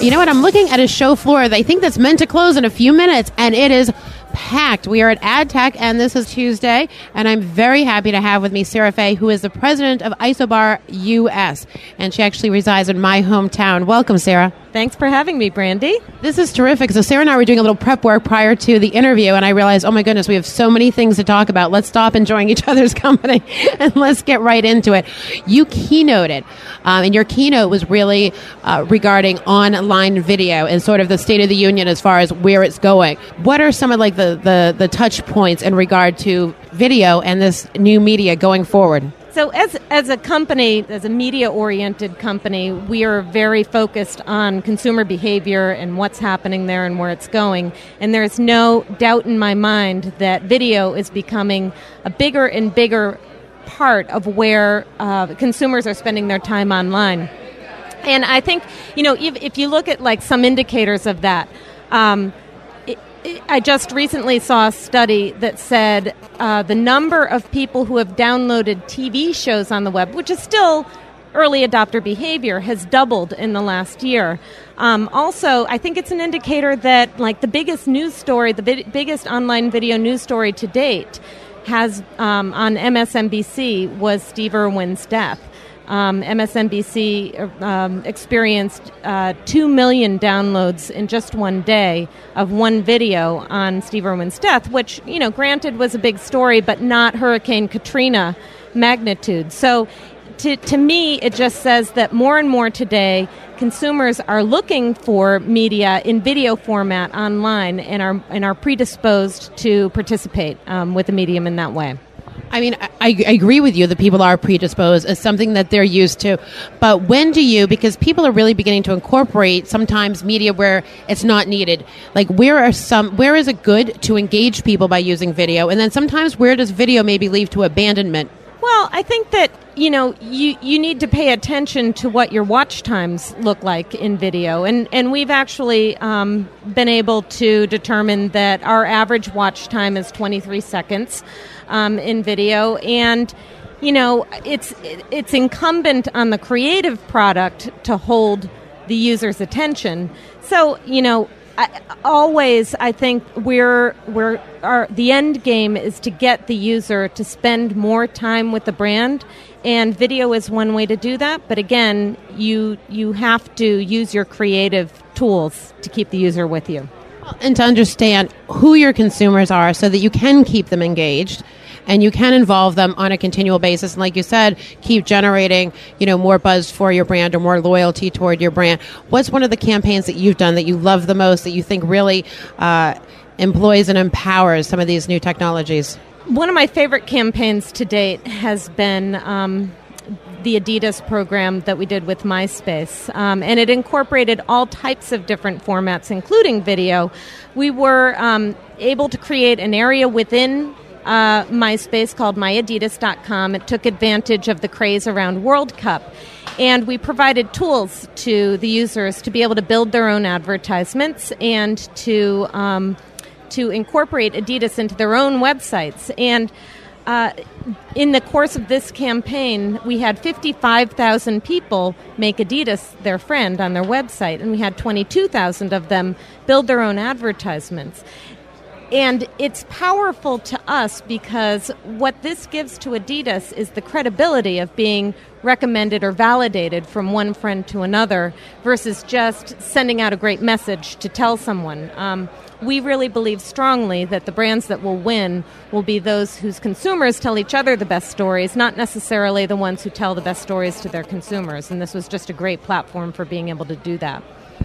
You know what? I'm looking at a show floor that I think that's meant to close in a few minutes, and it is packed. We are at AdTech, and this is Tuesday, and I'm very happy to have with me Sarah Fay, who is the president of Isobar US, and she actually resides in my hometown. Welcome, Sarah. Thanks for having me, Brandy. This is terrific. So Sarah and I were doing a little prep work prior to the interview, and I realized, oh my goodness, we have so many things to talk about. Let's stop enjoying each other's company and let's get right into it. You keynoted, um, and your keynote was really uh, regarding online video and sort of the state of the union as far as where it's going. What are some of like the the, the touch points in regard to video and this new media going forward? So, as, as a company, as a media oriented company, we are very focused on consumer behavior and what's happening there and where it's going. And there's no doubt in my mind that video is becoming a bigger and bigger part of where uh, consumers are spending their time online. And I think, you know, if, if you look at like some indicators of that, um, I just recently saw a study that said uh, the number of people who have downloaded TV shows on the web, which is still early adopter behavior, has doubled in the last year. Um, also, I think it's an indicator that, like, the biggest news story, the bi- biggest online video news story to date, has um, on MSNBC was Steve Irwin's death um, MSNBC um, experienced uh, 2 million downloads in just one day of one video on Steve Irwin's death, which, you know, granted was a big story, but not Hurricane Katrina magnitude. So to, to me, it just says that more and more today, consumers are looking for media in video format online and are, and are predisposed to participate um, with the medium in that way. I mean, I, I, agree with you that people are predisposed as something that they're used to. But when do you, because people are really beginning to incorporate sometimes media where it's not needed. Like, where are some, where is it good to engage people by using video? And then sometimes where does video maybe lead to abandonment? Well, I think that you know you you need to pay attention to what your watch times look like in video, and and we've actually um, been able to determine that our average watch time is 23 seconds um, in video, and you know it's it's incumbent on the creative product to hold the user's attention. So you know I, always I think we're we're our the end game is to get the user to spend more time with the brand. And video is one way to do that. But again you you have to use your creative tools to keep the user with you and to understand who your consumers are so that you can keep them engaged and you can involve them on a continual basis. And like you said, keep generating, you know, more buzz for your brand or more loyalty toward your brand. What's one of the campaigns that you've done that you love the most that you think really uh, employs and empowers some of these new technologies? One of my favorite campaigns to date has been. Um, the Adidas program that we did with MySpace. Um, and it incorporated all types of different formats, including video. We were um, able to create an area within uh, MySpace called myadidas.com. It took advantage of the craze around World Cup. And we provided tools to the users to be able to build their own advertisements and to, um, to incorporate Adidas into their own websites. And uh, in the course of this campaign, we had 55,000 people make Adidas their friend on their website, and we had 22,000 of them build their own advertisements. And it's powerful to us because what this gives to Adidas is the credibility of being recommended or validated from one friend to another versus just sending out a great message to tell someone. Um, we really believe strongly that the brands that will win will be those whose consumers tell each other the best stories, not necessarily the ones who tell the best stories to their consumers. And this was just a great platform for being able to do that.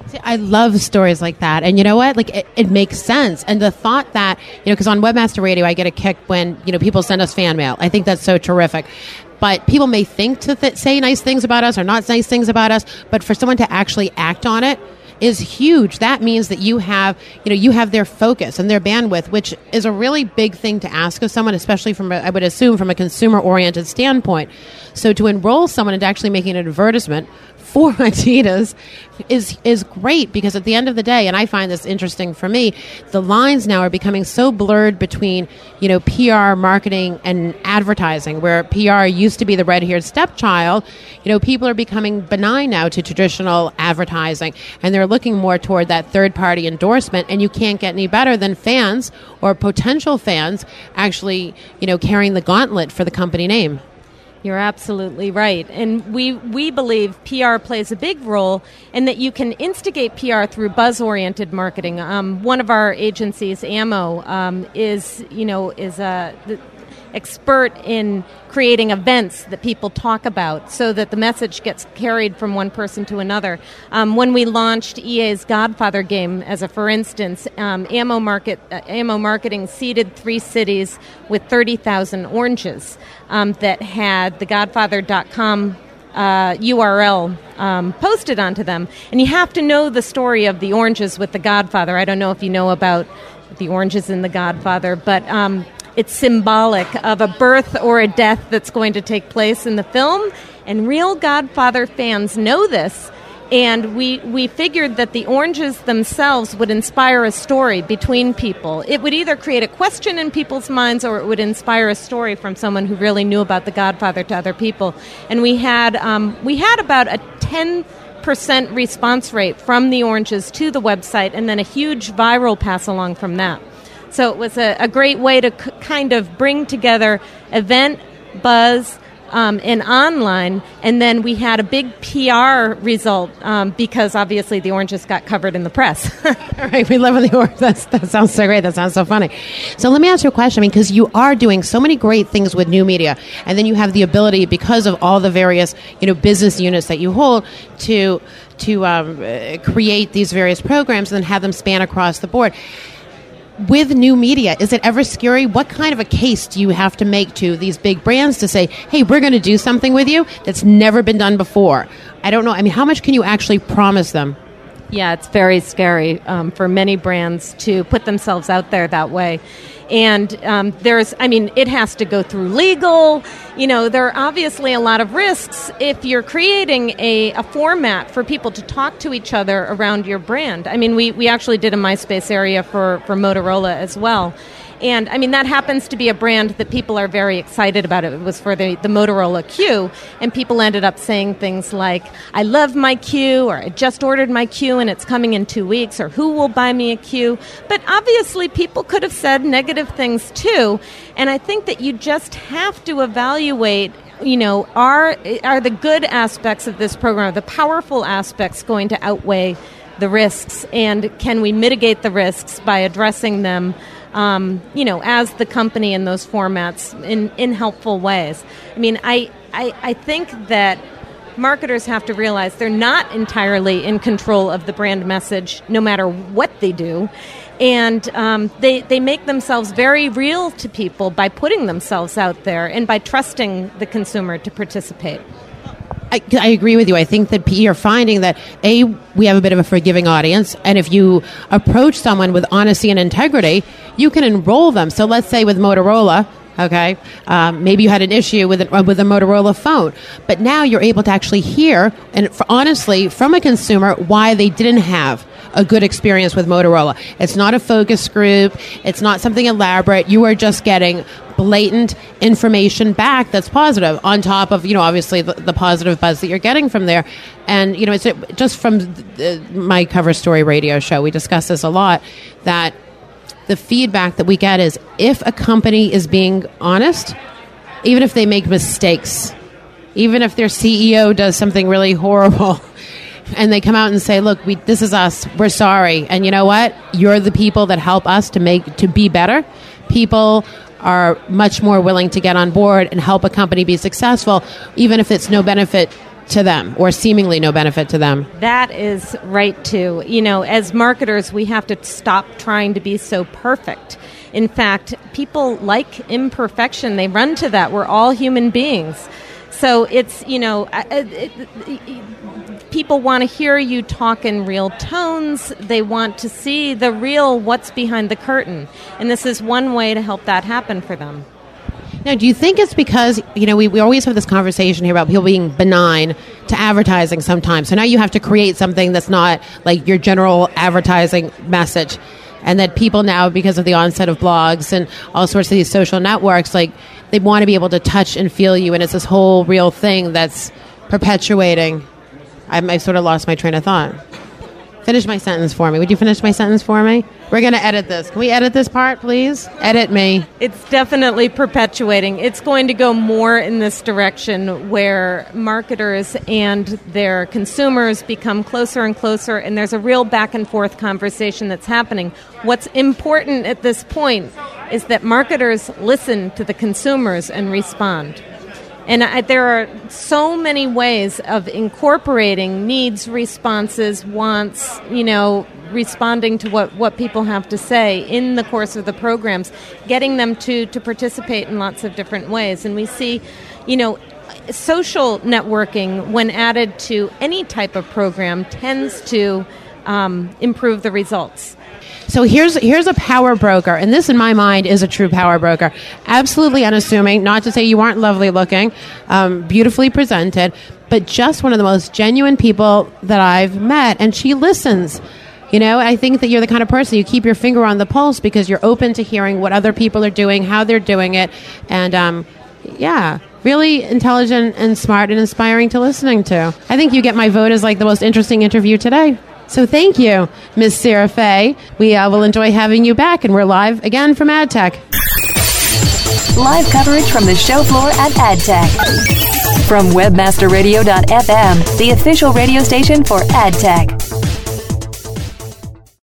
See, I love stories like that. And you know what? Like, it, it makes sense. And the thought that, you know, because on Webmaster Radio, I get a kick when, you know, people send us fan mail. I think that's so terrific. But people may think to th- say nice things about us or not nice things about us, but for someone to actually act on it, is huge. That means that you have, you know, you have their focus and their bandwidth, which is a really big thing to ask of someone, especially from, a, I would assume, from a consumer oriented standpoint. So to enroll someone into actually making an advertisement for Adidas is is great because at the end of the day, and I find this interesting for me, the lines now are becoming so blurred between you know PR, marketing, and advertising. Where PR used to be the red-haired stepchild, you know people are becoming benign now to traditional advertising, and they're looking more toward that third-party endorsement. And you can't get any better than fans or potential fans actually you know carrying the gauntlet for the company name. You're absolutely right. And we, we believe PR plays a big role in that you can instigate PR through buzz oriented marketing. Um, one of our agencies, Ammo, um, is, you know, is a. Expert in creating events that people talk about so that the message gets carried from one person to another. Um, when we launched EA's Godfather game, as a for instance, um, Ammo, Market, uh, Ammo Marketing seeded three cities with 30,000 oranges um, that had the Godfather.com uh, URL um, posted onto them. And you have to know the story of the oranges with the Godfather. I don't know if you know about the oranges in the Godfather, but um, it's symbolic of a birth or a death that's going to take place in the film. And real Godfather fans know this. And we, we figured that the oranges themselves would inspire a story between people. It would either create a question in people's minds or it would inspire a story from someone who really knew about the Godfather to other people. And we had, um, we had about a 10 percent response rate from the oranges to the website and then a huge viral pass along from that. So it was a, a great way to c- kind of bring together event buzz um, and online, and then we had a big PR result um, because obviously the oranges got covered in the press. All right, we love the orange. That sounds so great. That sounds so funny. So let me ask you a question. I mean, because you are doing so many great things with new media, and then you have the ability, because of all the various you know business units that you hold, to to um, uh, create these various programs and then have them span across the board with new media, is it ever scary? What kind of a case do you have to make to these big brands to say, hey, we're going to do something with you that's never been done before? I don't know. I mean, how much can you actually promise them? Yeah, it's very scary um, for many brands to put themselves out there that way. And um, there's, I mean, it has to go through legal. You know, there are obviously a lot of risks if you're creating a, a format for people to talk to each other around your brand. I mean, we, we actually did a MySpace area for, for Motorola as well. And I mean, that happens to be a brand that people are very excited about. It was for the, the Motorola Q, and people ended up saying things like, I love my Q, or I just ordered my Q and it's coming in two weeks, or who will buy me a Q? But obviously, people could have said negative things too. And I think that you just have to evaluate you know, are are the good aspects of this program, the powerful aspects, going to outweigh the risks, and can we mitigate the risks by addressing them um, you know, as the company in those formats in, in helpful ways. I mean, I, I, I think that marketers have to realize they're not entirely in control of the brand message no matter what they do. And um, they, they make themselves very real to people by putting themselves out there and by trusting the consumer to participate. I, I, agree with you. I think that you're finding that a we have a bit of a forgiving audience, and if you approach someone with honesty and integrity, you can enroll them. So let's say with Motorola, okay, um, maybe you had an issue with a, with a Motorola phone, but now you're able to actually hear and honestly from a consumer why they didn't have a good experience with Motorola. It's not a focus group. It's not something elaborate. You are just getting blatant information back that's positive on top of you know obviously the, the positive buzz that you're getting from there and you know it's just from the, my cover story radio show we discuss this a lot that the feedback that we get is if a company is being honest even if they make mistakes even if their ceo does something really horrible and they come out and say look we, this is us we're sorry and you know what you're the people that help us to make to be better people are much more willing to get on board and help a company be successful, even if it's no benefit to them or seemingly no benefit to them. That is right, too. You know, as marketers, we have to stop trying to be so perfect. In fact, people like imperfection, they run to that. We're all human beings. So it's, you know, uh, it, it, people want to hear you talk in real tones. They want to see the real what's behind the curtain. And this is one way to help that happen for them. Now, do you think it's because, you know, we, we always have this conversation here about people being benign to advertising sometimes. So now you have to create something that's not like your general advertising message. And that people now, because of the onset of blogs and all sorts of these social networks, like they want to be able to touch and feel you. And it's this whole real thing that's perpetuating. I, I sort of lost my train of thought. Finish my sentence for me. Would you finish my sentence for me? We're going to edit this. Can we edit this part, please? Edit me. It's definitely perpetuating. It's going to go more in this direction where marketers and their consumers become closer and closer, and there's a real back and forth conversation that's happening. What's important at this point is that marketers listen to the consumers and respond. And I, there are so many ways of incorporating needs, responses, wants, you know, responding to what, what people have to say in the course of the programs, getting them to, to participate in lots of different ways. And we see, you know, social networking, when added to any type of program, tends to um, improve the results. So here's here's a power broker, and this, in my mind, is a true power broker. Absolutely unassuming. Not to say you aren't lovely looking, um, beautifully presented, but just one of the most genuine people that I've met, and she listens. You know, I think that you're the kind of person you keep your finger on the pulse because you're open to hearing what other people are doing, how they're doing it, and um, yeah, really intelligent and smart and inspiring to listening to. I think you get my vote as like the most interesting interview today. So thank you, Ms. Sarah Fay. We uh, will enjoy having you back, and we're live again from AdTech. Live coverage from the show floor at AdTech. From webmasterradio.fm, the official radio station for AdTech.